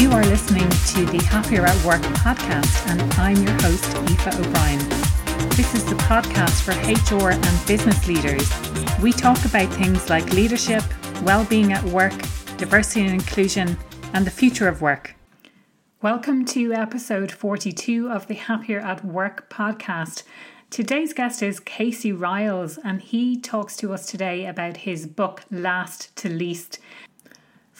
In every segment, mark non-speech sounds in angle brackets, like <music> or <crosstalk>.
You are listening to the Happier at Work podcast, and I'm your host, Aoife O'Brien. This is the podcast for HR and business leaders. We talk about things like leadership, well-being at work, diversity and inclusion, and the future of work. Welcome to episode 42 of the Happier at Work podcast. Today's guest is Casey Ryals, and he talks to us today about his book, Last to Least.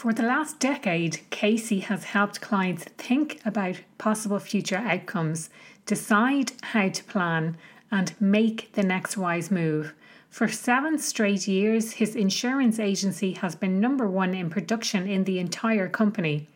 For the last decade, Casey has helped clients think about possible future outcomes, decide how to plan, and make the next wise move. For seven straight years, his insurance agency has been number one in production in the entire company.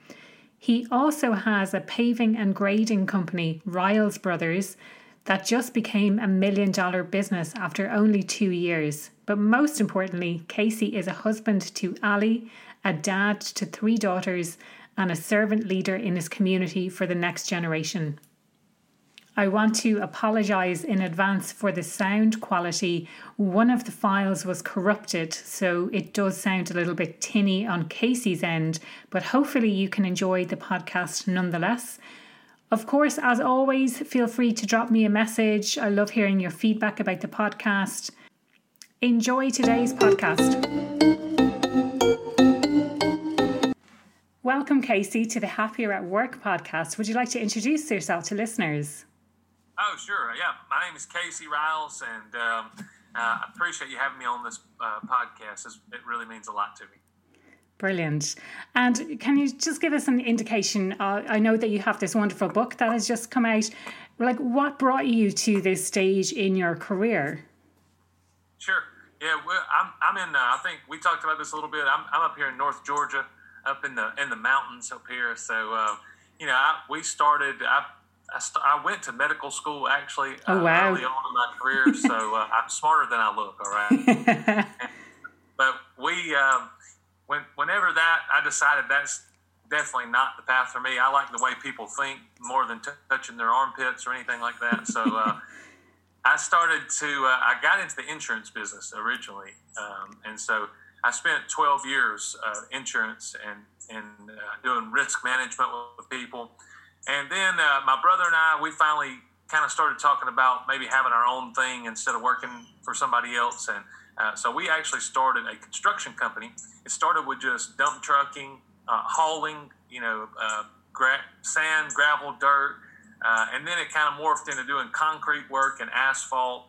He also has a paving and grading company, Ryals Brothers, that just became a million dollar business after only two years. But most importantly, Casey is a husband to Alli, a dad to three daughters, and a servant leader in his community for the next generation. I want to apologise in advance for the sound quality. One of the files was corrupted, so it does sound a little bit tinny on Casey's end, but hopefully you can enjoy the podcast nonetheless. Of course, as always, feel free to drop me a message. I love hearing your feedback about the podcast. Enjoy today's podcast. Welcome, Casey, to the Happier at Work podcast. Would you like to introduce yourself to listeners? Oh, sure. Yeah, my name is Casey Ryals, and um, uh, I appreciate you having me on this uh, podcast. It really means a lot to me. Brilliant. And can you just give us an indication? Uh, I know that you have this wonderful book that has just come out. Like, what brought you to this stage in your career? Sure. Yeah, well, I'm, I'm in. Uh, I think we talked about this a little bit. I'm, I'm up here in North Georgia, up in the in the mountains up here. So, uh, you know, I, we started. I, I, st- I, went to medical school actually oh, wow. early on in my career, so uh, <laughs> I'm smarter than I look. All right. <laughs> but we. Um, when, whenever that, I decided that's definitely not the path for me. I like the way people think more than t- touching their armpits or anything like that. So uh, <laughs> I started to, uh, I got into the insurance business originally. Um, and so I spent 12 years uh, insurance and, and uh, doing risk management with people. And then uh, my brother and I, we finally kind of started talking about maybe having our own thing instead of working for somebody else. And uh, so we actually started a construction company. It started with just dump trucking, uh, hauling, you know, uh, gra- sand, gravel, dirt, and then it kind of morphed into doing concrete work and asphalt.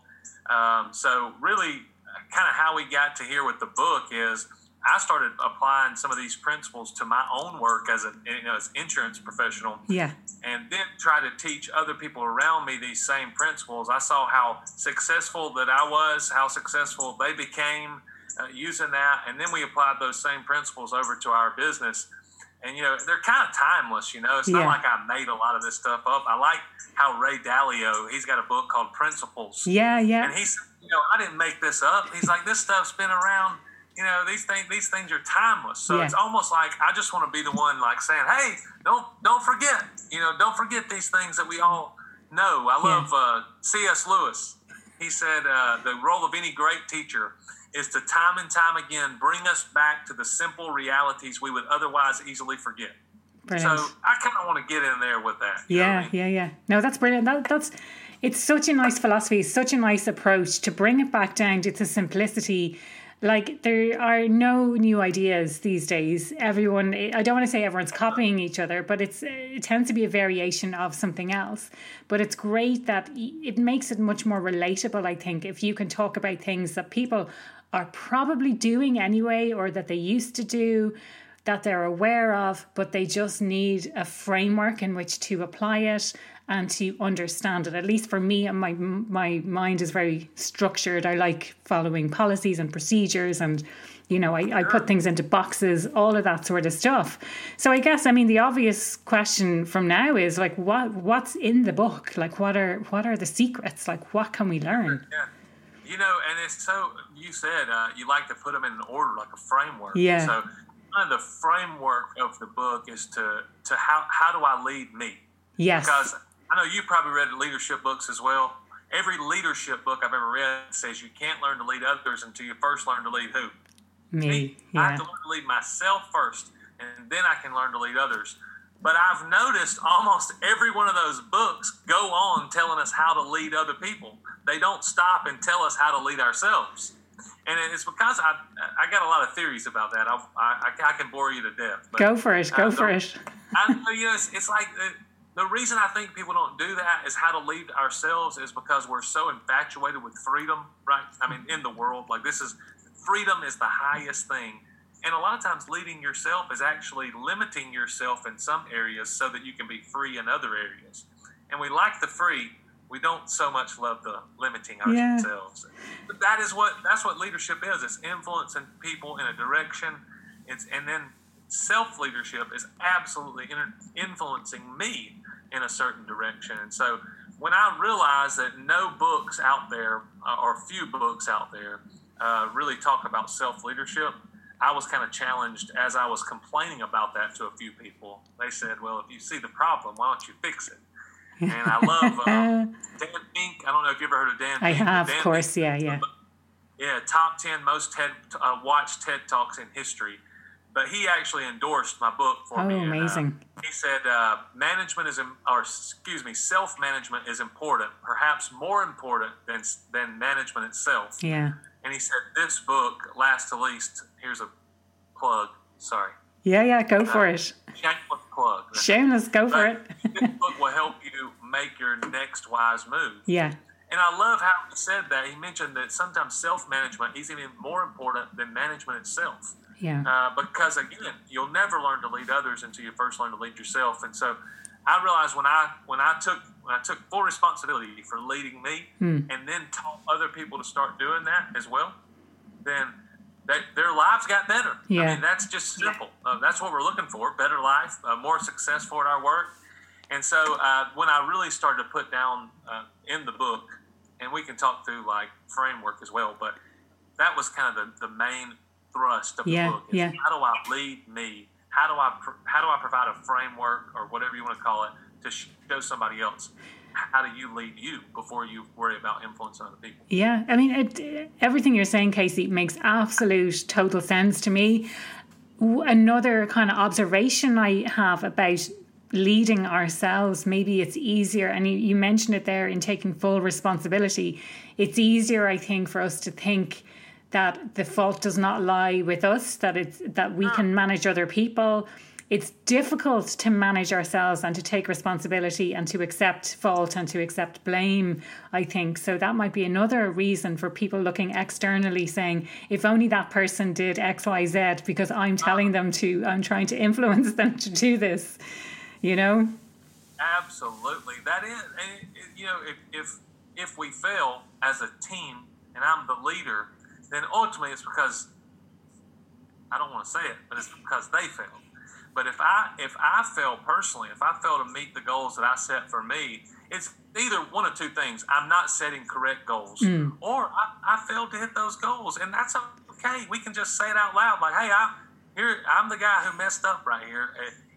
Um, so really, kind of how we got to here with the book is I started applying some of these principles to my own work as an you know as insurance professional. Yeah. And then try to teach other people around me these same principles. I saw how successful that I was, how successful they became uh, using that, and then we applied those same principles over to our business. And you know they're kind of timeless. You know, it's yeah. not like I made a lot of this stuff up. I like how Ray Dalio he's got a book called Principles. Yeah, yeah. And he's you know I didn't make this up. He's like this stuff's been around you know these things these things are timeless so yeah. it's almost like i just want to be the one like saying hey don't don't forget you know don't forget these things that we all know i love uh, cs lewis he said uh, the role of any great teacher is to time and time again bring us back to the simple realities we would otherwise easily forget brilliant. so i kind of want to get in there with that yeah I mean? yeah yeah no that's brilliant that, that's it's such a nice philosophy such a nice approach to bring it back down to the simplicity. Like there are no new ideas these days. Everyone i don't want to say everyone's copying each other but it's it tends to be a variation of something else. But it's great that it makes it much more relatable i think if you can talk about things that people are probably doing anyway or that they used to do that they're aware of but they just need a framework in which to apply it and to understand it. At least for me, and my my mind is very structured. I like following policies and procedures and you know, I, I put things into boxes, all of that sort of stuff. So I guess I mean the obvious question from now is like what what's in the book? Like what are what are the secrets? Like what can we learn? Yeah. You know, and it's so you said uh, you like to put them in an order, like a framework. Yeah. So kind of the framework of the book is to to how how do I lead me? Yes. Because I know you've probably read leadership books as well. Every leadership book I've ever read says you can't learn to lead others until you first learn to lead who? Me. Me. Yeah. I have to learn to lead myself first, and then I can learn to lead others. But I've noticed almost every one of those books go on telling us how to lead other people. They don't stop and tell us how to lead ourselves. And it's because I I got a lot of theories about that. I, I, I can bore you to death. But, go for it. Go uh, for it. I, you know, it's, it's like the, reason I think people don't do that is how to lead ourselves is because we're so infatuated with freedom, right? I mean, in the world, like this is freedom is the highest thing. And a lot of times, leading yourself is actually limiting yourself in some areas so that you can be free in other areas. And we like the free, we don't so much love the limiting ourselves. Yeah. But that is what that's what leadership is. It's influencing people in a direction. It's and then self leadership is absolutely influencing me in a certain direction. And so when I realized that no books out there uh, or few books out there uh, really talk about self leadership, I was kind of challenged as I was complaining about that to a few people. They said, "Well, if you see the problem, why don't you fix it?" And I love uh, <laughs> Dan Pink. I don't know if you ever heard of Dan. I Pink, have, Dan of course, Pink, yeah, yeah, yeah. Top ten most TED uh, watched TED talks in history. But he actually endorsed my book for oh, me. Oh, amazing! And, uh, he said uh, management is, or excuse me, self management is important, perhaps more important than than management itself. Yeah. And he said this book, last to least. Here's a plug. Sorry. Yeah, yeah, go for it. Shameless plug. Shameless, go for it. this book will help you make your next wise move. Yeah. And I love how he said that. He mentioned that sometimes self management is even more important than management itself. Yeah. Uh, because again, you'll never learn to lead others until you first learn to lead yourself. And so, I realized when I when I took when I took full responsibility for leading me, hmm. and then taught other people to start doing that as well, then they, their lives got better. Yeah. I mean, that's just simple. Uh, that's what we're looking for: better life, uh, more successful at our work. And so, uh, when I really started to put down uh, in the book, and we can talk through like framework as well, but that was kind of the, the main thrust of yeah, the book. yeah. How do I lead me? How do I how do I provide a framework or whatever you want to call it to show somebody else how do you lead you before you worry about influencing other people? Yeah, I mean, it, everything you're saying, Casey, makes absolute total sense to me. Another kind of observation I have about leading ourselves, maybe it's easier, and you, you mentioned it there in taking full responsibility. It's easier, I think, for us to think that the fault does not lie with us, that it's that we can ah. manage other people. It's difficult to manage ourselves and to take responsibility and to accept fault and to accept blame, I think. So that might be another reason for people looking externally saying, if only that person did XYZ because I'm telling ah. them to, I'm trying to influence them to do this, you know? Absolutely. That is, you know, if, if, if we fail as a team and I'm the leader, then ultimately it's because I don't want to say it, but it's because they failed. But if I if I fail personally, if I fail to meet the goals that I set for me, it's either one of two things: I'm not setting correct goals, mm. or I, I failed to hit those goals, and that's okay. We can just say it out loud, like, "Hey, I here I'm the guy who messed up right here."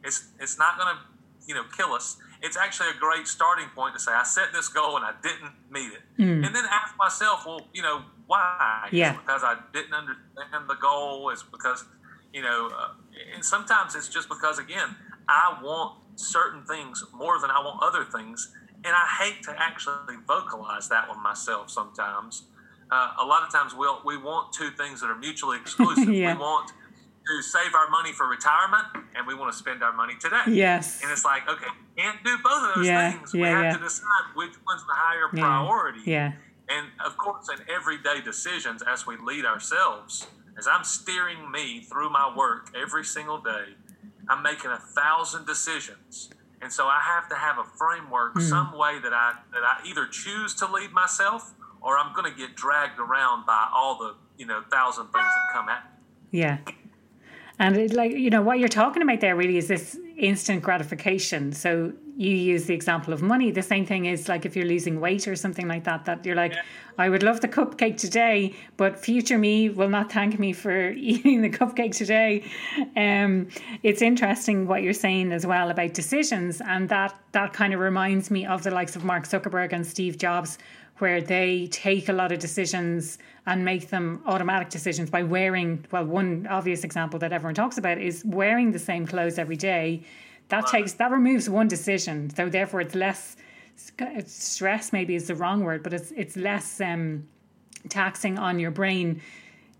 It's it's not going to you know kill us. It's actually a great starting point to say, "I set this goal and I didn't meet it," mm. and then ask myself, "Well, you know, why? Yeah. Because I didn't understand the goal? Is because, you know, uh, and sometimes it's just because, again, I want certain things more than I want other things. And I hate to actually vocalize that one myself sometimes. Uh, a lot of times we'll, we want two things that are mutually <laughs> exclusive. yeah. We want to save our money for retirement and we want to spend our money today. Yes. And it's like, okay, can't do both of those yeah. things. Yeah, we have yeah. to decide which one's the higher priority. Yeah. And of course, in everyday decisions, as we lead ourselves, as I'm steering me through my work every single day, I'm making a thousand decisions. And so I have to have a framework, mm. some way that I that I either choose to lead myself or I'm going to get dragged around by all the you know thousand things that come at me. Yeah, and it, like you know what you're talking about there really is this instant gratification. So you use the example of money. The same thing is like if you're losing weight or something like that, that you're like, yeah. I would love the cupcake today, but future me will not thank me for <laughs> eating the cupcake today. Um, it's interesting what you're saying as well about decisions. And that, that kind of reminds me of the likes of Mark Zuckerberg and Steve Jobs, where they take a lot of decisions and make them automatic decisions by wearing, well, one obvious example that everyone talks about is wearing the same clothes every day that takes that removes one decision. So therefore, it's less stress. Maybe is the wrong word, but it's it's less um, taxing on your brain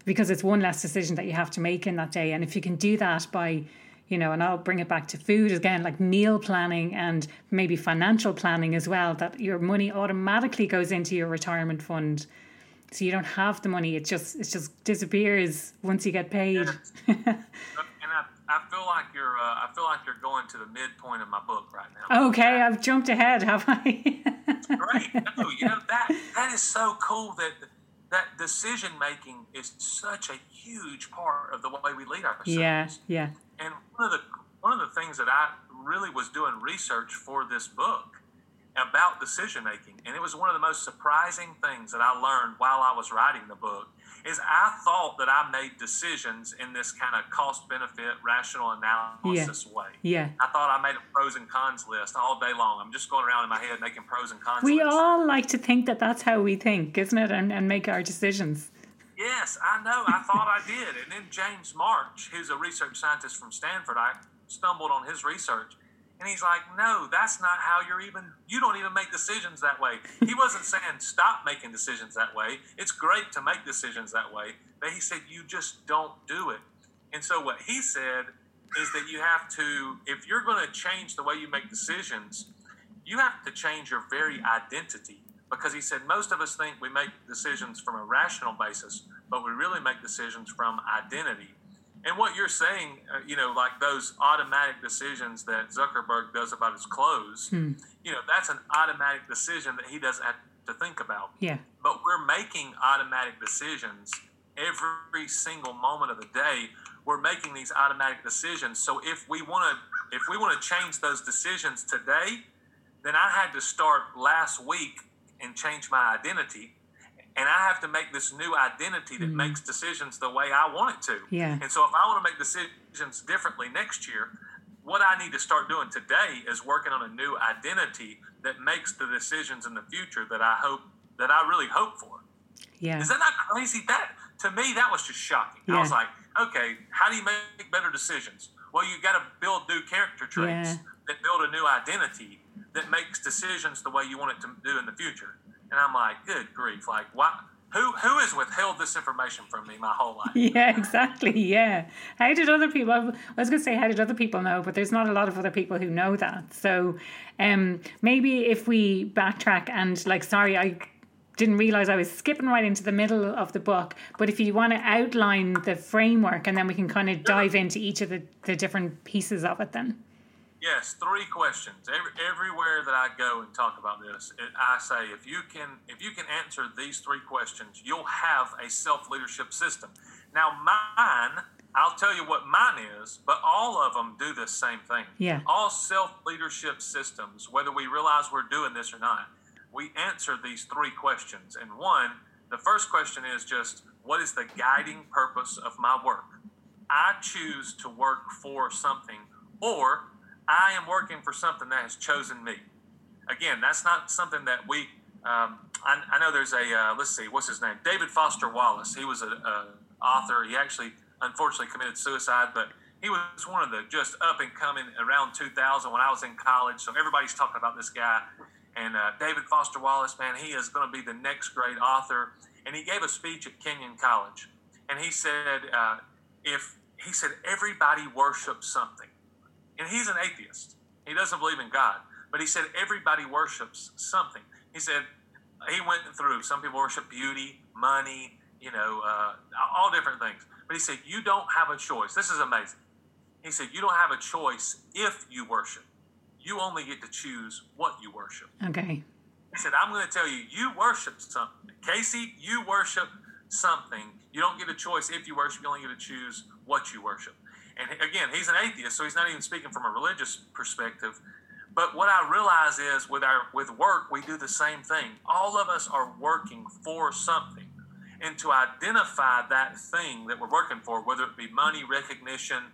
because it's one less decision that you have to make in that day. And if you can do that by you know, and I'll bring it back to food again, like meal planning and maybe financial planning as well, that your money automatically goes into your retirement fund. So you don't have the money; it just it just disappears once you get paid. and <laughs> I, I feel like you're uh, I feel like you're going to the midpoint of my book right now. Okay, I've jumped ahead, have I? great. <laughs> No, you know that that is so cool that that decision making is such a huge part of the way we lead ourselves. Yeah, yeah. And one of the one of the things that I really was doing research for this book about decision making, and it was one of the most surprising things that I learned while I was writing the book. Is I thought that I made decisions in this kind of cost benefit rational analysis yeah. way. Yeah. I thought I made a pros and cons list all day long. I'm just going around in my head making pros and cons. We lists. all like to think that that's how we think, isn't it? And, and make our decisions. Yes, I know. I thought I did. And then James March, who's a research scientist from Stanford, I stumbled on his research. And he's like, no, that's not how you're even, you don't even make decisions that way. He wasn't <laughs> saying stop making decisions that way. It's great to make decisions that way. But he said, you just don't do it. And so what he said is that you have to, if you're going to change the way you make decisions, you have to change your very identity because he said most of us think we make decisions from a rational basis, but we really make decisions from identity. And what you're saying, uh, you know, like those automatic decisions that Zuckerberg does about his clothes, hmm. you know, that's an automatic decision that he doesn't have to think about. Yeah. But we're making automatic decisions every single moment of the day. We're making these automatic decisions. So if we want to, if we want to change those decisions today, then I had to start last week and change my identity and I have to make this new identity that mm-hmm. makes decisions the way I want it to. Yeah. And so if I want to make decisions differently next year, what I need to start doing today is working on a new identity that makes the decisions in the future that I hope that I really hope for. Yeah. Is that not crazy? That to me that was just shocking. Yeah. I was like, okay, how do you make better decisions? Well, you got to build new character traits yeah. that build a new identity that makes decisions the way you want it to do in the future. And I'm like, good grief, like what? Who who has withheld this information from me my whole life? <laughs> Yeah, exactly. Yeah. How did other people? I was going to say, how did other people know? But there's not a lot of other people who know that. So, um, maybe if we backtrack and like, sorry, I didn't realize I was skipping right into the middle of the book. But if you want to outline the framework, and then we can kind of dive into each of the, the different pieces of it, then. Yes, three questions. Every, everywhere that I go and talk about this, it, I say if you can if you can answer these three questions, you'll have a self leadership system. Now, mine, I'll tell you what mine is, but all of them do the same thing. Yeah. All self leadership systems, whether we realize we're doing this or not, we answer these three questions. And one, the first question is just what is the guiding purpose of my work? I choose to work for something or I am working for something that has chosen me. Again, that's not something that we. Um, I, I, know there's a uh, let's see, what's his name? David Foster Wallace. He was an author. He actually, unfortunately, committed suicide, but he was one of the just up and coming around 2000 when I was in college. So everybody's talking about this guy. And uh, David Foster Wallace, man, he is going to be the next great author. And he gave a speech at Kenyon College, and he said, uh, if he said everybody worships something and he's an atheist. He doesn't believe in God. But he said everybody worships something. He said he went through some people worship beauty, money, you know, uh, all different things. But he said you don't have a choice. This is amazing. He said you don't have a choice if you worship. You only get to choose what you worship. Okay. He said I'm going to tell you you worship something. Casey, you worship something. You don't get a choice if you worship. You only get to choose what you worship. And again, he's an atheist, so he's not even speaking from a religious perspective. But what I realize is with our with work, we do the same thing. All of us are working for something. And to identify that thing that we're working for, whether it be money, recognition,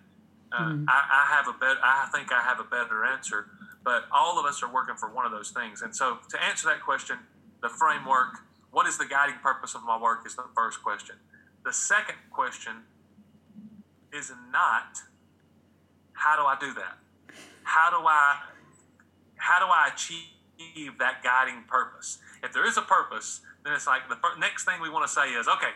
uh, mm-hmm. I, I, have a better. I think I have a better answer. But all of us are working for one of those things. And so, to answer that question, the framework, what is the guiding purpose of my work, is the first question. The second question is not how do I do that? how do I how do I achieve that guiding purpose? If there is a purpose, then it's like the next thing we want to say is, okay,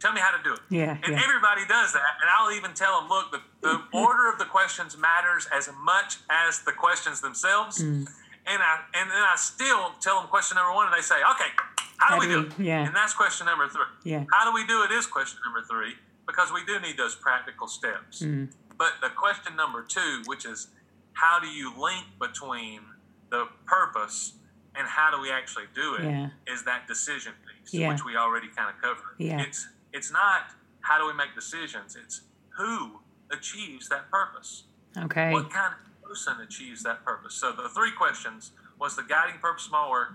tell me how to do it. Yeah, and yeah. everybody does that. And I'll even tell them, look, the, the <laughs> order of the questions matters as much as the questions themselves. Mm. And I and then I still tell them question number one, and they say, okay, how, How do we do do it? yeah. And that's question number three. Yeah. How do we do it is question number three because we do need those practical steps. Mm. But the question number two, which is how do you link between the purpose and how do we actually do it, is Yeah. that decision piece, Yeah. which we already kind of covered. Yeah. It's it's not how do we make decisions, it's who achieves that purpose. Okay. What kind of person achieves that purpose? So the three questions was the guiding purpose of my work,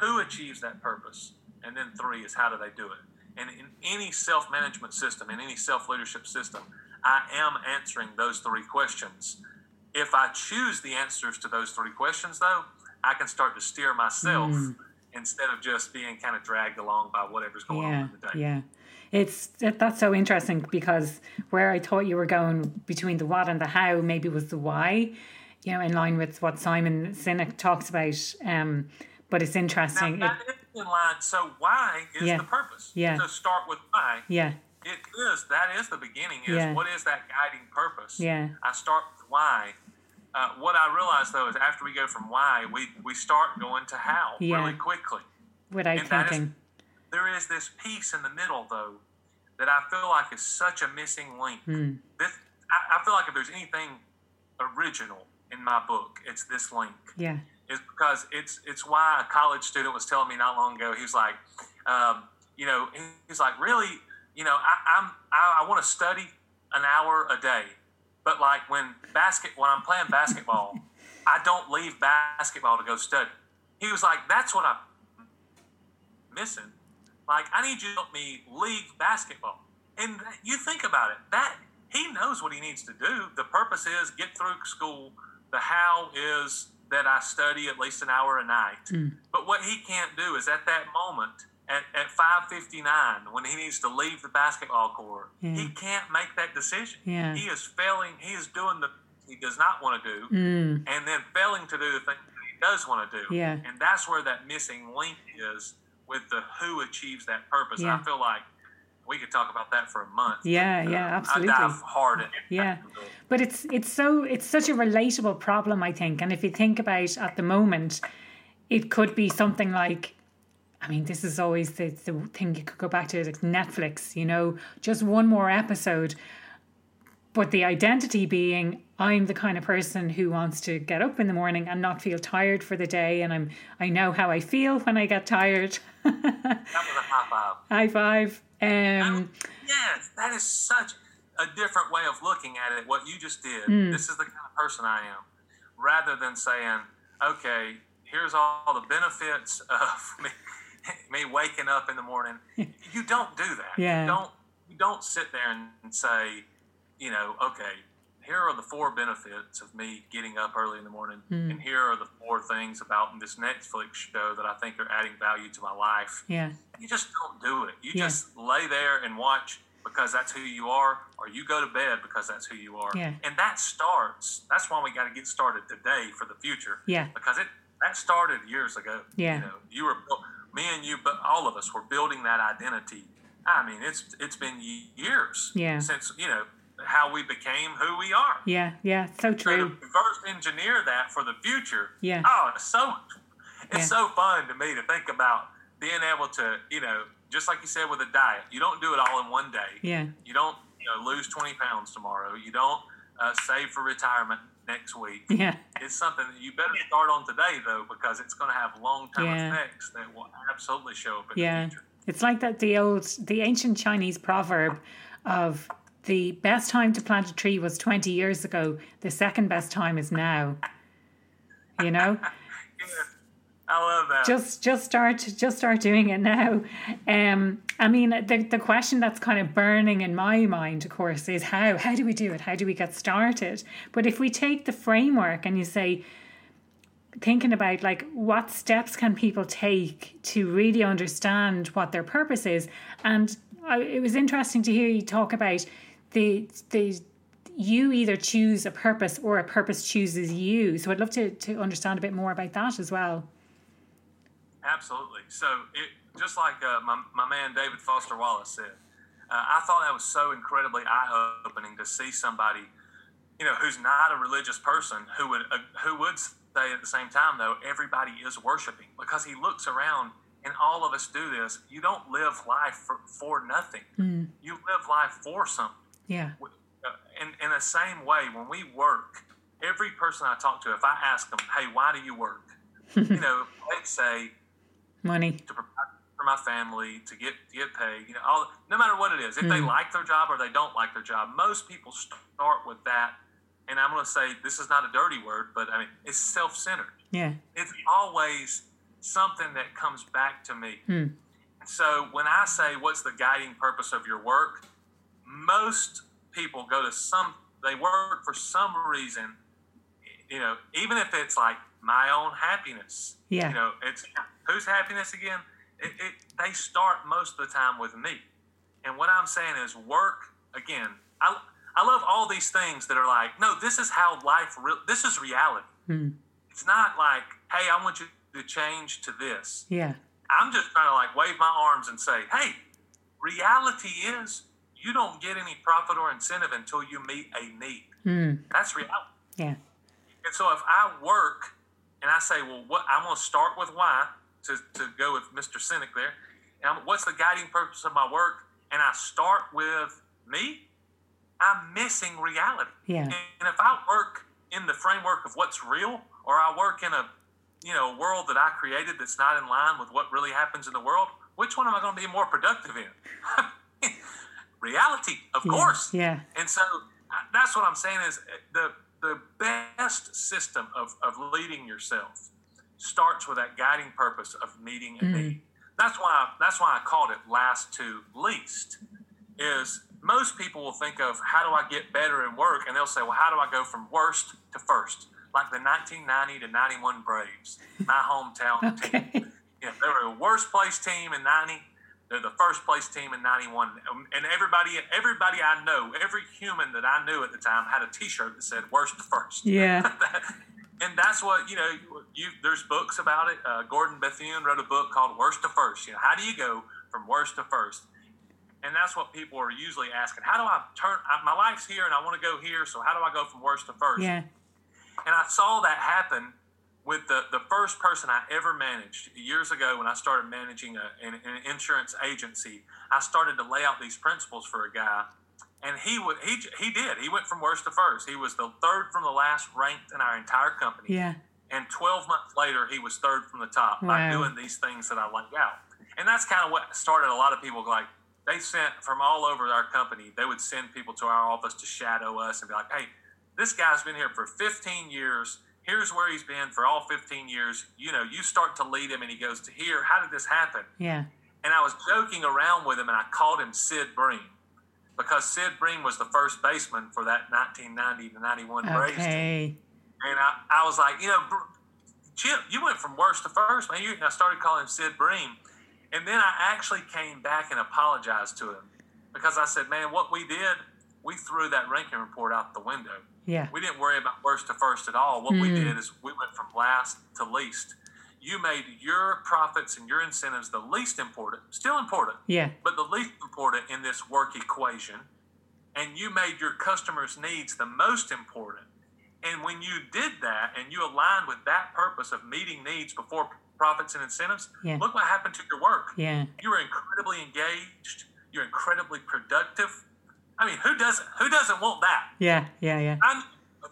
who achieves that purpose, and then three is how do they do it. And in any self-management system, in any self-leadership system, I am answering those three questions. If I choose the answers to those three questions, though, I can start to steer myself Mm. instead of just being kind of dragged along by whatever's going on in the day. Yeah. It's that, that's so interesting because where I thought you were going between the what and the how maybe was the why, you know, in line with what Simon Sinek talks about. Um, but it's Now, interesting. that It, line. So why is Yeah. the purpose? Yeah. So start with why. yeah. It is. That is the beginning. Is Yeah. what is that guiding purpose? Yeah. I start with why. Uh, what I realize though is after we go from why, we we start going to how Yeah. really quickly. Without And that is- thinking. There is this piece in the middle though that I feel like is such a missing link. Hmm. This I, I feel like if there's anything original in my book, it's this link Yeah. Is because it's it's why a college student was telling me not long ago. He was like, um, you know, he's like, really, you know, I, I'm I, I want to study an hour a day, but like when basket when I'm playing basketball, <laughs> I don't leave basketball to go study. He was like, that's what I'm missing. Like I need you to help me leave basketball. And you think about it, that he knows what he needs to do. The purpose is get through school. The how is that I study at least an hour a night. Hmm. But what he can't do is at that moment, at, at 5.59, when he needs to leave the basketball court, Yeah. he can't make that decision. Yeah. He is failing. He is doing the he does not want to do, Mm. and then failing to do the thing he does want to do. Yeah. And that's where that missing link is with the who achieves that purpose. Yeah. I feel like we could talk about that for a month. Yeah, yeah, absolutely. I dive hard it. Yeah. But it's it's so it's such a relatable problem, I think. And if you think about at the moment, it could be something like I mean, this is always the, the thing you could go back to, like Netflix, you know, just one more episode. But the identity being, I'm the kind of person who wants to get up in the morning and not feel tired for the day, and I'm I know how I feel when I get tired. <laughs> That was a high five. High five. Um, Yes, that is such a different way of looking at it. What you just did. Hmm. This is the kind of person I am. Rather than saying, "Okay, here's all the benefits of <laughs> me, me waking up in the morning," <laughs> you don't do that. Yeah. You don't. You don't sit there and say, you know, okay, here are the four benefits of me getting up early in the morning, Hmm. and here are the four things about this Netflix show that I think are adding value to my life yeah. you just don't do it. You Yeah. just lay there and watch because that's who you are, or you go to bed because that's who you are. Yeah. And that starts. That's why we got to get started today for the future. Yeah. Because it that started years ago. Yeah. You know, you were me and you, but all of us were building that identity. I mean, it's it's been years Yeah. since you know how we became who we are. Yeah. Yeah. So true. to reverse engineer that for the future. Yeah. Oh, it's so it's Yeah. so fun to me to think about being able to, you know, just like you said with a diet, you don't do it all in one day. Yeah. You don't, you know, lose twenty pounds tomorrow. You don't uh, save for retirement next week. Yeah. It's something that you better start on today though, because it's going to have long term Yeah. effects that will absolutely show up in Yeah. the future. It's like that the old the ancient Chinese proverb of the best time to plant a tree was 20 years ago, the second best time is now. You know? <laughs> Yeah. I love that. just just start just start doing it now. Um I mean the the question that's kind of burning in my mind of course is how how do we do it? How do we get started? But if we take the framework and you say thinking about like what steps can people take to really understand what their purpose is and I, it was interesting to hear you talk about the the you either choose a purpose or a purpose chooses you. So I'd love to, to understand a bit more about that as well. Absolutely. So it just like uh, my, my man David Foster Wallace said, uh, I thought that was so incredibly eye opening to see somebody, you know, who's not a religious person who would uh, who would say at the same time though everybody is worshiping because he looks around and all of us do this. You don't live life for, for nothing. Mm. You live life for something. Yeah. Uh, in, in the same way, when we work, every person I talk to, if I ask them, hey, why do you work? <laughs> you know, they say, money. To provide for my family, to get to get paid, you know, all no matter what it is. If mm. they like their job or they don't like their job, most people start with that. And I'm going to say this is not a dirty word, but I mean it's self-centered. Yeah, it's always something that comes back to me. Mm. So when I say what's the guiding purpose of your work, most people go to some they work for some reason you know even if it's like my own happiness. Yeah. You know it's whose happiness again? It, it, they start most of the time with me. And what i'm saying is work again i i love all these things that are like no this is how life re- this is reality. Hmm. it's not like hey i want you to change to this. Yeah. I'm just trying to like wave my arms and say hey reality is you don't get any profit or incentive until you meet a need. Mm. That's reality. Yeah. And so if I work and I say, well, what I'm going to start with why to, to go with Mr. Sinek there. And what's the guiding purpose of my work? And I start with me, I'm missing reality. Yeah. And, and if I work in the framework of what's real, or I work in a you know world that I created that's not in line with what really happens in the world, which one am I going to be more productive in? <laughs> reality, of yeah, course. Yeah. And so uh, that's what I'm saying is uh, the the best system of, of leading yourself starts with that guiding purpose of meeting a mm. need. That's why that's why I called it last to least. Is most people will think of how do I get better in work, and they'll say, well, how do I go from worst to first? Like the 1990 to 91 Braves, my hometown <laughs> okay. team. Know, they were a worst place team in 90 they're the first place team in '91, and everybody, everybody I know, every human that I knew at the time had a T-shirt that said "Worst to first. Yeah. <laughs> and that's what you know. You there's books about it. Uh, Gordon Bethune wrote a book called "Worst to First. You know, how do you go from worst to first? And that's what people are usually asking. How do I turn? I, my life's here, and I want to go here. So how do I go from worst to first? Yeah. And I saw that happen with the, the first person I ever managed years ago when I started managing a, an, an, insurance agency, I started to lay out these principles for a guy. And he would he he did. He went from worst to first. He was the third from the last ranked in our entire company. Yeah. And 12 months later, he was third from the top wow. by doing these things that I laid out. And that's kind of what started a lot of people like they sent from all over our company. They would send people to our office to shadow us and be like, "Hey, this guy's been here for 15 years here's where he's been for all 15 years. You know, you start to lead him and he goes to here. How did this happen? Yeah. And I was joking around with him and I called him Sid Bream because Sid Bream was the first baseman for that 1990 to 91 okay. Braves team. And I, I was like, you know, Chip, you went from worst to first, man. You, I started calling him Sid Bream. And then I actually came back and apologized to him because I said, man, what we did, we threw that ranking report out the window. Yeah. We didn't worry about worst to first at all. What mm. we did is we went from last to least. You made your profits and your incentives the least important, still important. Yeah. But the least important in this work equation. And you made your customers' needs the most important. And when you did that and you aligned with that purpose of meeting needs before profits and incentives, yeah. look what happened to your work. Yeah. You were incredibly engaged. You're incredibly productive I mean, who doesn't who doesn't want that? Yeah, yeah, yeah. I'm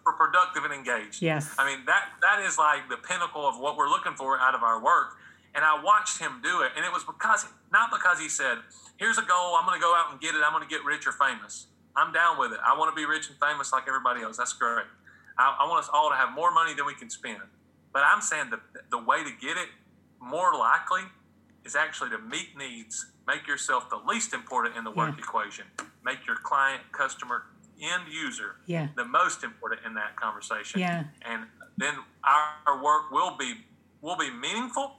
productive and engaged. Yes. I mean that that is like the pinnacle of what we're looking for out of our work. And I watched him do it, and it was because not because he said, "Here's a goal. I'm going to go out and get it. I'm going to get rich or famous." I'm down with it. I want to be rich and famous like everybody else. That's great. I, I want us all to have more money than we can spend. But I'm saying the the way to get it more likely is actually to meet needs, make yourself the least important in the work yeah. equation, make your client, customer, end user yeah. the most important in that conversation. Yeah. And then our work will be will be meaningful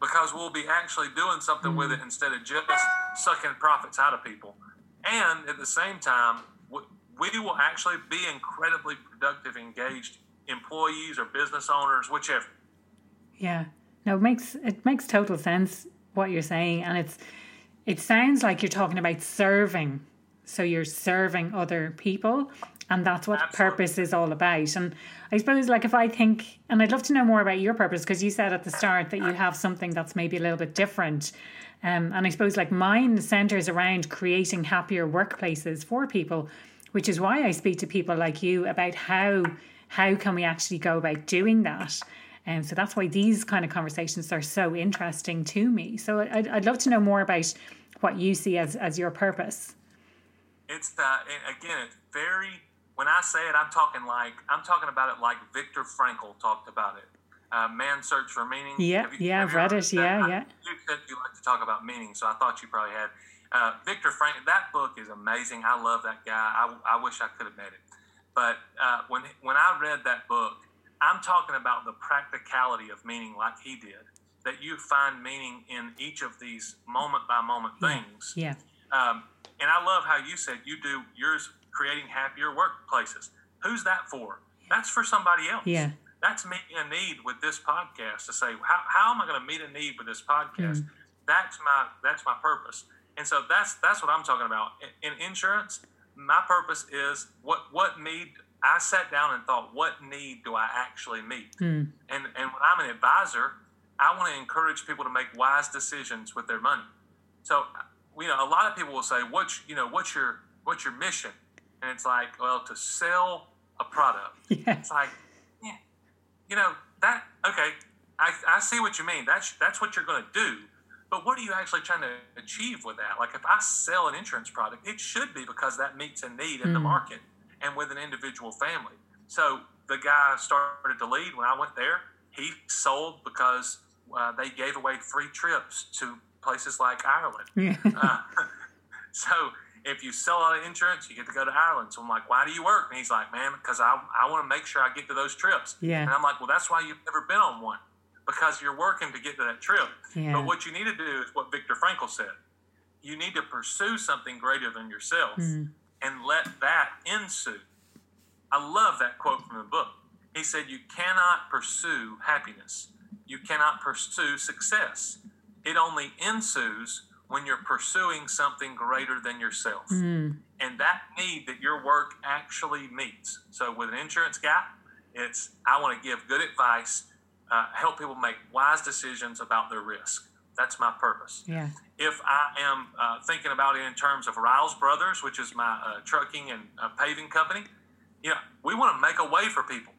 because we'll be actually doing something mm with it instead of just sucking profits out of people. And at the same time, we will actually be incredibly productive, engaged employees or business owners, whichever. Yeah. No, it makes it makes total sense what you're saying, and it's it sounds like you're talking about serving. So you're serving other people, and that's what Absolutely. purpose is all about. And I suppose, like, if I think, and I'd love to know more about your purpose because you said at the start that you have something that's maybe a little bit different. Um, and I suppose, like, mine centers around creating happier workplaces for people, which is why I speak to people like you about how how can we actually go about doing that. And um, so that's why these kind of conversations are so interesting to me. So I'd, I'd love to know more about what you see as, as your purpose. It's uh, again, it's very. When I say it, I'm talking like I'm talking about it like Viktor Frankl talked about it. Uh, Man's Search for Meaning. Yeah, you- yeah, I've read it. Yeah, that? yeah. You said you like to talk about meaning, so I thought you probably had. Uh, Viktor Frankl, that book is amazing. I love that guy. I, I wish I could have met him. But uh, when when I read that book, I'm talking about the practicality of meaning, like he did. That you find meaning in each of these moment by moment things. Yeah, Um, and I love how you said you do yours creating happier workplaces. Who's that for? That's for somebody else. Yeah. That's meeting a need with this podcast to say, how, how am I going to meet a need with this podcast? Mm. That's my that's my purpose. And so that's that's what I'm talking about. In, in insurance, my purpose is what what need I sat down and thought, what need do I actually meet? Mm. And and when I'm an advisor, I want to encourage people to make wise decisions with their money. So, you know, a lot of people will say, "What's you know, what's your what's your mission?" And it's like, well, to sell a product. <laughs> yeah, It's like, yeah, you know, that okay. I, I see what you mean. That's that's what you're going to do. But what are you actually trying to achieve with that? Like, if I sell an insurance product, it should be because that meets a need in the market and with an individual family. So the guy started to lead when I went there. He sold because uh, they gave away free trips to places like Ireland. yeah. Uh, <laughs> so if you sell a lot of insurance, you get to go to Ireland. So I'm like, why do you work? And he's like, man, because I, I want to make sure I get to those trips. Yeah. And I'm like, well, that's why you've never been on one because you're working to get to that trip. Yeah. But what you need to do is what Viktor Frankl said. You need to pursue something greater than yourself Mm-hmm. and let that ensue. I love that quote from the book. He said, You cannot pursue happiness. You cannot pursue success. It only ensues when you're pursuing something greater than yourself. Mm. And that need that your work actually meets. So, with an insurance guy, it's I want to give good advice, uh, help people make wise decisions about their risk. That's my purpose yeah, if I am uh, thinking about it in terms of Ryals Brothers, which is my uh, trucking and uh, paving company, you know, we want to make a way for people.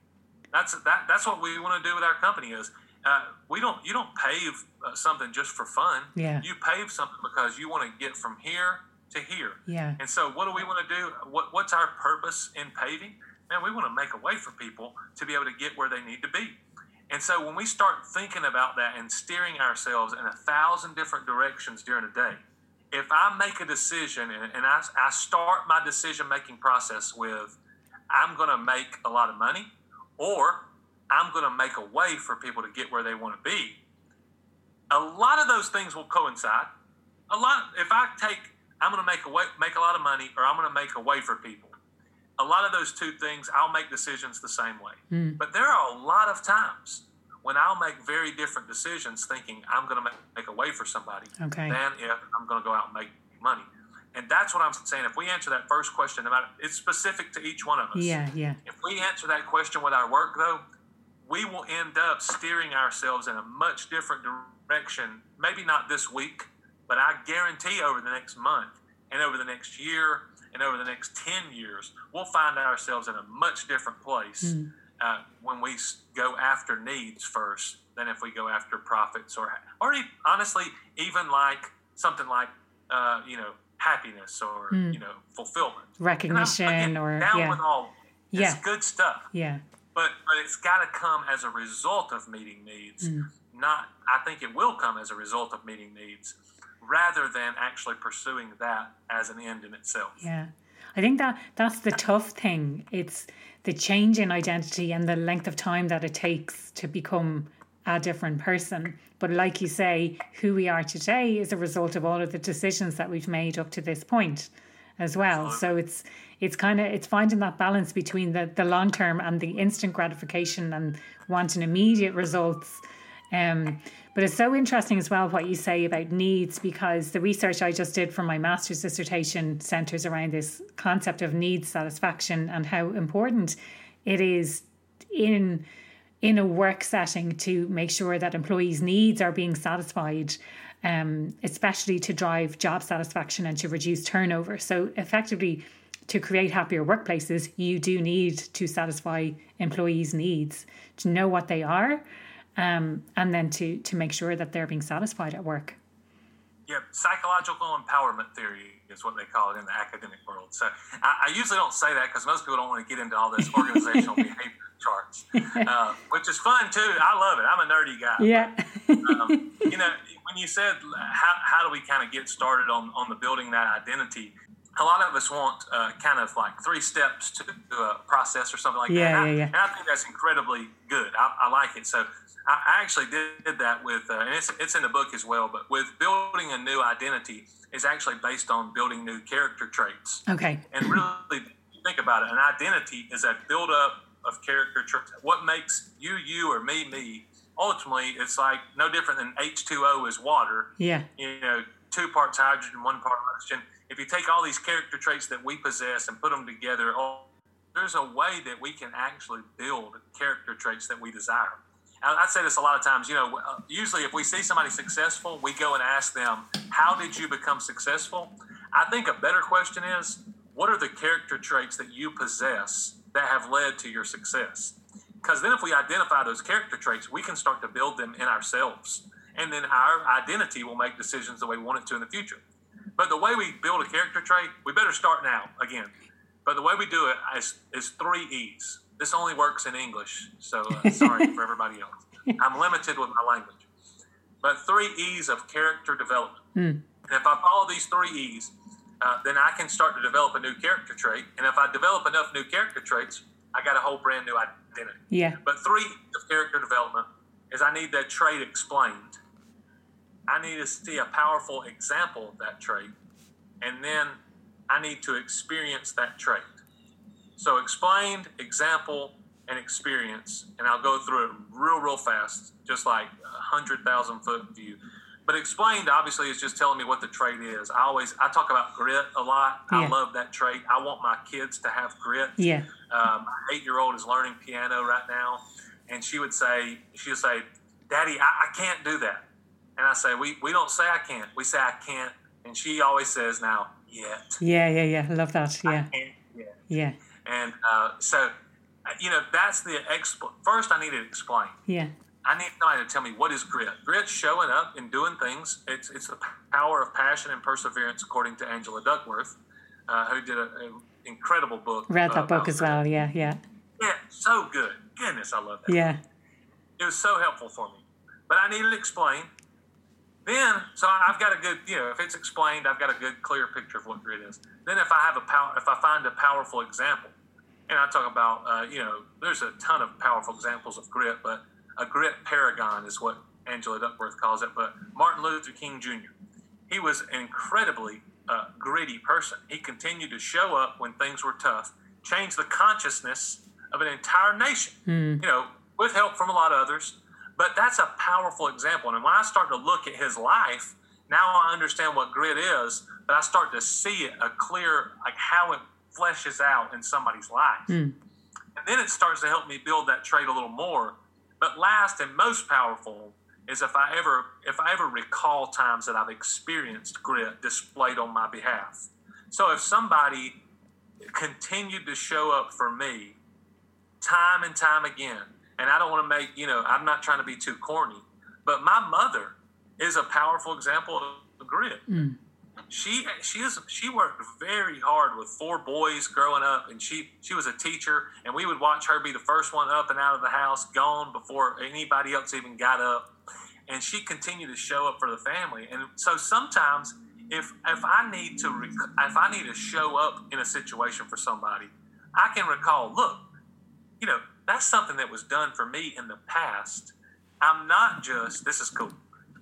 That's that. That's what we want to do with our company. Is uh, we don't you don't pave uh, something just for fun. Yeah. You pave something because you want to get from here to here. yeah, And so, what do we want to do? What, what's our purpose in paving? Man, we want to make a way for people to be able to get where they need to be. And so, when we start thinking about that and steering ourselves in a thousand different directions during a day, if I make a decision and, and I, I start my decision making process with, I'm going to make a lot of money, or I'm going to make a way for people to get where they want to be, a lot of those things will coincide. A lot. If I take, I'm going to make a way, make a lot of money, or I'm going to make a way for people. A lot of those two things, I'll make decisions the same way. Hmm. But there are a lot of times when I'll make very different decisions, thinking I'm going to make, make a way for somebody, Okay. than if I'm going to go out and make money. And that's what I'm saying. If we answer that first question about it, it's specific to each one of us. yeah, yeah, If we answer that question with our work, though, we will end up steering ourselves in a much different direction. Maybe not this week, but I guarantee over the next month and over the next year and over the next 10 years, we'll find ourselves in a much different place uh, when we go after needs first than if we go after profits or, or honestly, even like something like, uh, you know, happiness or, you know, fulfillment. Recognition again, or down yeah, with all. It's Yeah. good stuff yeah, but but it's got to come as a result of meeting needs Mm. not i think it will come as a result of meeting needs rather than actually pursuing that as an end in itself yeah. I think that that's the tough thing. It's the change in identity and the length of time that it takes to become a different person. But like you say, who we are today is a result of all of the decisions that we've made up to this point. As well. So it's it's kind of it's finding that balance between the the long term and the instant gratification and wanting immediate results. Um, but it's so interesting as well what you say about needs because the research I just did for my master's dissertation centers around this concept of needs satisfaction and how important it is in in a work setting to make sure that employees' needs are being satisfied, um, especially to drive job satisfaction and to reduce turnover. So effectively, to create happier workplaces, you do need to satisfy employees' needs, to know what they are, um, and then to to make sure that they're being satisfied at work. Yeah, psychological empowerment theory is what they call it in the academic world. So I, I usually don't say that because most people don't want to get into all this organizational <laughs> behavior charts, uh, which is fun too. I love it. I'm a nerdy guy. Yeah. um, you know, when you said how, how do we kind of get started on, on the building that identity, a lot of us want uh, kind of like three steps to a process or something like Yeah, that. And yeah, I, yeah. And I think that's incredibly good. I, I like it. So I, I actually did that with, uh, and it's, it's in the book as well, but with building a new identity is actually based on building new character traits. Okay. And really think about it, an identity is a buildup of character traits. What makes you you or me me? Ultimately, it's like no different than H2O is water. Yeah. You know, two parts hydrogen, one part oxygen. If you take all these character traits that we possess and put them together, oh, there's a way that we can actually build character traits that we desire. I say this a lot of times. You know, uh, usually if we see somebody successful, we go and ask them, "How did you become successful?" I think a better question is, "What are the character traits that you possess that have led to your success?" Because then, if we identify those character traits, we can start to build them in ourselves, and then our identity will make decisions the way we want it to in the future. But the way we build a character trait, we better start now again. But the way we do it is, is three E's. This only works in English, so uh, <laughs> sorry for everybody else. I'm limited with my language. But three E's of character development. And if I follow these three E's, uh, then I can start to develop a new character trait. And if I develop enough new character traits, I got a whole brand new identity. Yeah. But three of character development is I need that trait explained. I need to see a powerful example of that trait, and then I need to experience that trait. So explained, example, and experience, and I'll go through it real, real fast, just like a hundred thousand foot view. But explained obviously is just telling me what the trait is. I always I talk about grit a lot. I love that trait. I want my kids to have grit. Yeah. Um, my eight year old is learning piano right now, and she would say, she would say, Daddy, I, I can't do that. And I say, we, we don't say I can't, we say I can't. And she always says now, yet. Yeah. Yeah. Yeah. I love that. Yeah. Yeah. And uh, so, uh, you know, that's the expl- first I need to explain. Yeah. I need somebody to tell me what is grit. Grit's showing up and doing things. It's it's the power of passion and perseverance, according to Angela Duckworth, uh, who did an incredible book. Read that book as well. Yeah. Yeah. Yeah, so good. Goodness, I love that. Yeah. It was so helpful for me. But I needed to explain. Then, so I've got a good, you know, if it's explained, I've got a good, clear picture of what grit is. Then, if I have a power, if I find a powerful example, and I talk about, uh, you know, there's a ton of powerful examples of grit, but a grit paragon is what Angela Duckworth calls it. But Martin Luther King Jr., he was an incredibly uh, gritty person. He continued to show up when things were tough, change the consciousness of an entire nation, you know, with help from a lot of others. But that's a powerful example. And when I start to look at his life, now I understand what grit is, but I start to see it a clear, like how it fleshes out in somebody's life. And then it starts to help me build that trait a little more. But last and most powerful is if I ever if I ever recall times that I've experienced grit displayed on my behalf. So if somebody continued to show up for me time and time again, and I don't want to make, you know, I'm not trying to be too corny, but my mother is a powerful example of grit. Mm. She she is she worked very hard with four boys growing up, and she she was a teacher, and we would watch her be the first one up and out of the house, gone before anybody else even got up, and she continued to show up for the family. And so sometimes, if if I need to rec- if I need to show up in a situation for somebody, I can recall, look, you know, that's something that was done for me in the past. I'm not just this is cool.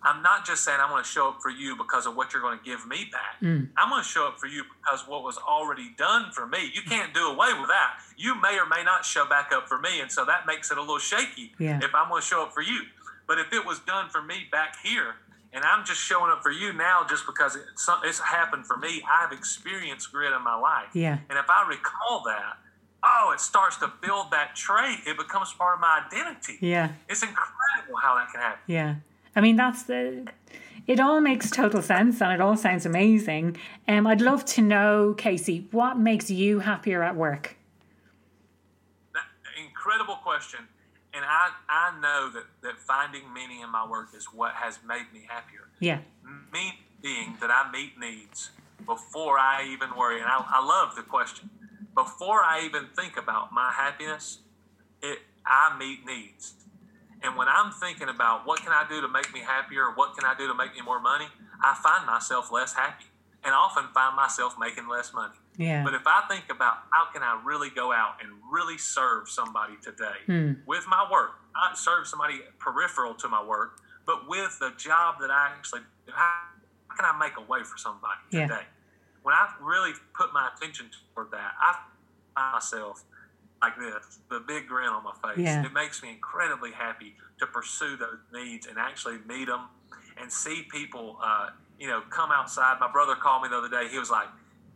I'm not just saying I'm going to show up for you because of what you're going to give me back. Mm. I'm going to show up for you because what was already done for me. You can't do away with that. You may or may not show back up for me, and so that makes it a little shaky Yeah. if I'm going to show up for you. But if it was done for me back here, and I'm just showing up for you now just because it's, it's happened for me, I've experienced grit in my life. Yeah. And if I recall that, oh, it starts to build that trait. It becomes part of my identity. Yeah. It's incredible how that can happen. Yeah. I mean, that's the. It all makes total sense and it all sounds amazing. Um, I'd love to know, Casey, what makes you happier at work? That, incredible question. And I, I know that, that finding meaning in my work is what has made me happier. Yeah. Me being that I meet needs before I even worry. And I, I love the question. Before I even think about my happiness, it I meet needs. And when I'm thinking about what can I do to make me happier, what can I do to make me more money, I find myself less happy and often find myself making less money. Yeah. But if I think about how can I really go out and really serve somebody today Hmm. with my work, not serve somebody peripheral to my work, but with the job that I actually do, how can I make a way for somebody Yeah. today? When I really put my attention toward that, I find myself like this, the big grin on my face. Yeah. It makes me incredibly happy to pursue those needs and actually meet them and see people, uh, you know, come outside. My brother called me the other day. He was like,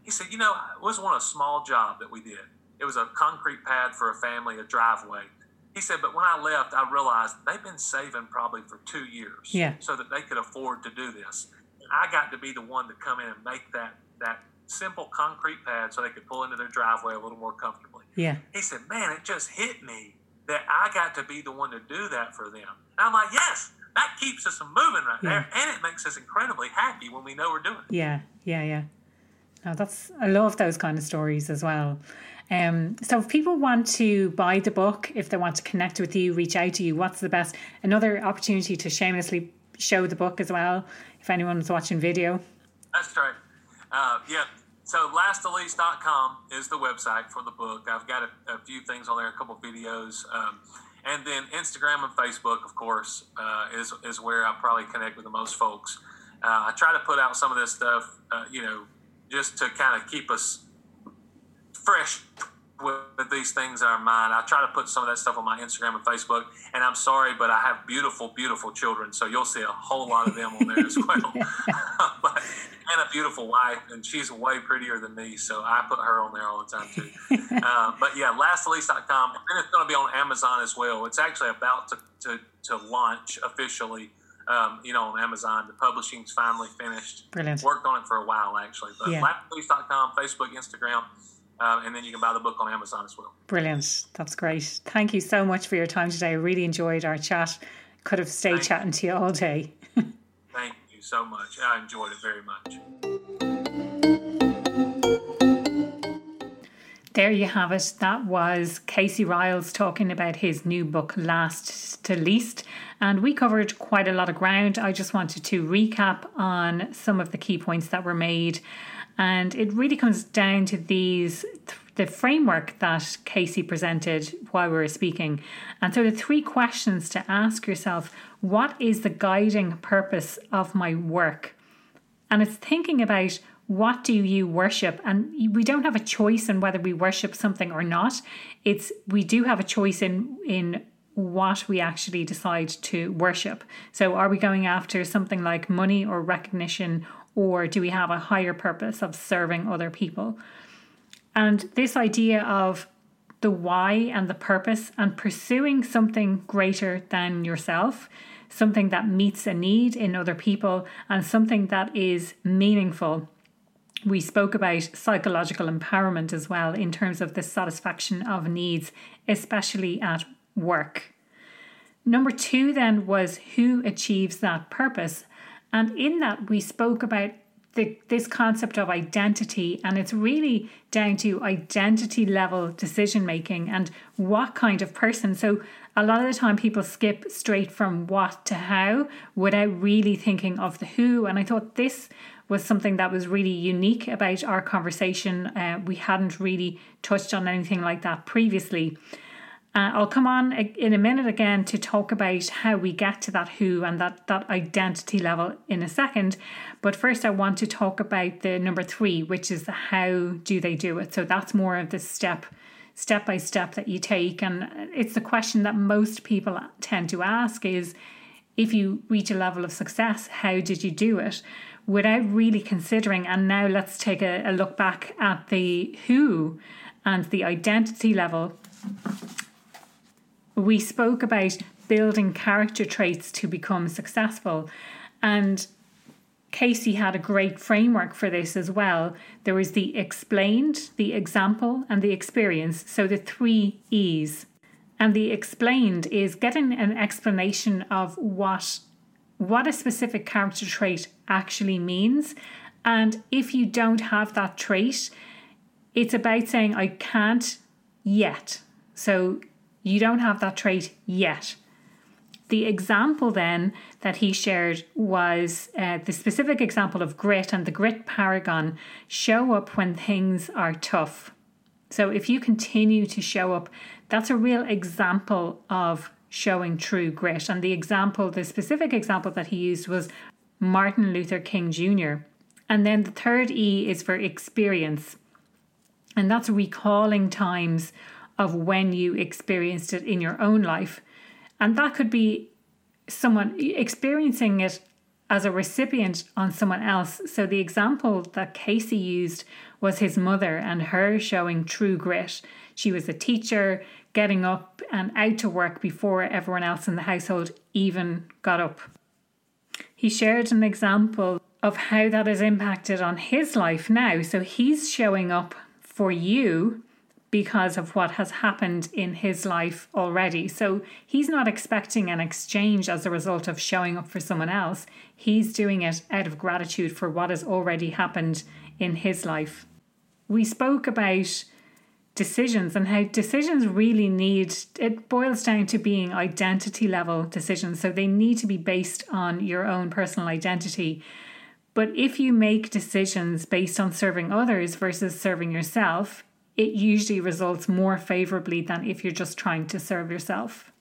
he said, you know, it was one a small job that we did. It was a concrete pad for a family, a driveway. He said, but when I left, I realized they've been saving probably for two years, Yeah. so that they could afford to do this. And I got to be the one to come in and make that that simple concrete pad so they could pull into their driveway a little more comfortably. Yeah. He said, man, it just hit me that I got to be the one to do that for them. And I'm like, yes, that keeps us moving right Yeah. there, and it makes us incredibly happy when we know we're doing it. Yeah, yeah, yeah. No, that's I love those kind of stories as well. Um, so if people want to buy the book, if they want to connect with you, reach out to you, what's the best? Another opportunity to shamelessly show the book as well. If anyone's watching video, That's right. Uh, yeah. So lasttoleast.com is the website for the book. I've got a, a few things on there, a couple videos. Um, and then Instagram and Facebook, of course, uh, is, is where I probably connect with the most folks. Uh, I try to put out some of this stuff, uh, you know, just to kind of keep us fresh with, with these things in our mind. I try to put some of that stuff on my Instagram and Facebook. And I'm sorry, but I have beautiful, beautiful children, so you'll see a whole lot of them on there as well. <laughs> but, and a beautiful wife, and she's way prettier than me, so I put her on there all the time too. <laughs> uh, but yeah, lasttoleast.com, and then it's going to be on Amazon as well. It's actually about to, to, to launch officially. Um, you know, on Amazon, the publishing's finally finished. Brilliant. Worked on it for a while, actually. But Yeah. lasttoleast.com, Facebook, Instagram, uh, and then you can buy the book on Amazon as well. brilliant. That's great. Thank you so much for your time today. I really enjoyed our chat. Could have stayed Thank you. chatting to you all day. You so much. I enjoyed it very much. There you have it. That was Casey Ryals talking about his new book, Last to Least. And we covered quite a lot of ground. I just wanted to recap on some of the key points that were made. And it really comes down to these the framework that Casey presented while we were speaking. And so the three questions to ask yourself what is the guiding purpose of my work? and it's thinking about what do you worship and we don't have a choice in whether we worship something or not it's we do have a choice in in what we actually decide to worship so are we going after something like money or recognition or do we have a higher purpose of serving other people and this idea of the why and the purpose and pursuing something greater than yourself, something that meets a need in other people, and something that is meaningful. We spoke about psychological empowerment as well in terms of the satisfaction of needs, especially at work. Number two, then, was who achieves that purpose. And in that, we spoke about the, this concept of identity, and it's really down to identity level decision making and what kind of person. So, a lot of the time, people skip straight from what to how without really thinking of the who. And I thought this was something that was really unique about our conversation. Uh, we hadn't really touched on anything like that previously. Uh, I'll come on in a minute again to talk about how we get to that who and that, that identity level in a second. But first, I want to talk about the number three, which is how do they do it. So that's more of the step, step by step that you take. And it's the question that most people tend to ask is if you reach a level of success, how did you do it? Without really considering, and now let's take a, a look back at the who and the identity level we spoke about building character traits to become successful. And Casey had a great framework for this as well. There was the explained, the example, and the experience. So the three E's. And the explained is getting an explanation of what what a specific character trait actually means. And if you don't have that trait, it's about saying I can't yet. So you don't have that trait yet. The example then that he shared was uh, the specific example of grit and the grit paragon show up when things are tough. So if you continue to show up, that's a real example of showing true grit. And the example, the specific example that he used was Martin Luther King Jr. And then the third E is for experience. And that's recalling times of when you experienced it in your own life. And that could be someone experiencing it as a recipient on someone else. So the example that Casey used was his mother and her showing true grit. She was a teacher, getting up and out to work before everyone else in the household even got up. He shared an example of how that has impacted on his life now. So he's showing up for you because of what has happened in his life already. So he's not expecting an exchange as a result of showing up for someone else. He's doing it out of gratitude for what has already happened in his life. We spoke about decisions and how decisions really need it boils down to being identity level decisions. So they need to be based on your own personal identity. But if you make decisions based on serving others versus serving yourself, it usually results more favorably than if you're just trying to serve yourself.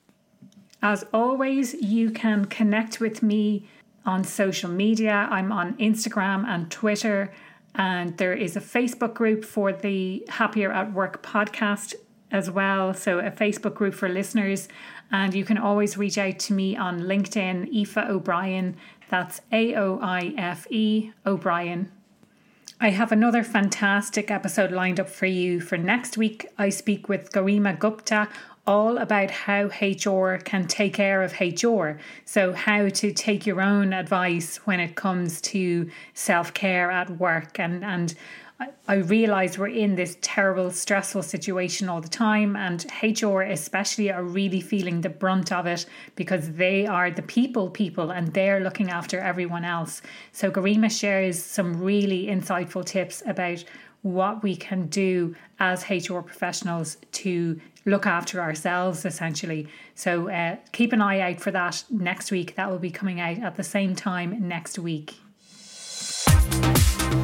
As always, you can connect with me on social media. I'm on Instagram and Twitter, and there is a Facebook group for the Happier at Work podcast as well. So, a Facebook group for listeners. And you can always reach out to me on LinkedIn, Aoife O'Brien. That's A O I F E O'Brien. I have another fantastic episode lined up for you for next week. I speak with Garima Gupta all about how HR can take care of HR. So, how to take your own advice when it comes to self care at work and, and I realize we're in this terrible, stressful situation all the time, and HR especially are really feeling the brunt of it because they are the people people and they're looking after everyone else. So, Garima shares some really insightful tips about what we can do as HR professionals to look after ourselves essentially. So, uh, keep an eye out for that next week. That will be coming out at the same time next week.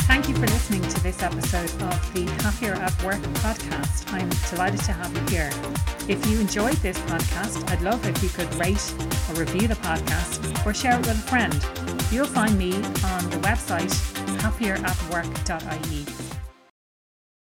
Thank you for listening to this episode of the Happier at Work podcast. I'm delighted to have you here. If you enjoyed this podcast, I'd love if you could rate or review the podcast or share it with a friend. You'll find me on the website happieratwork.ie.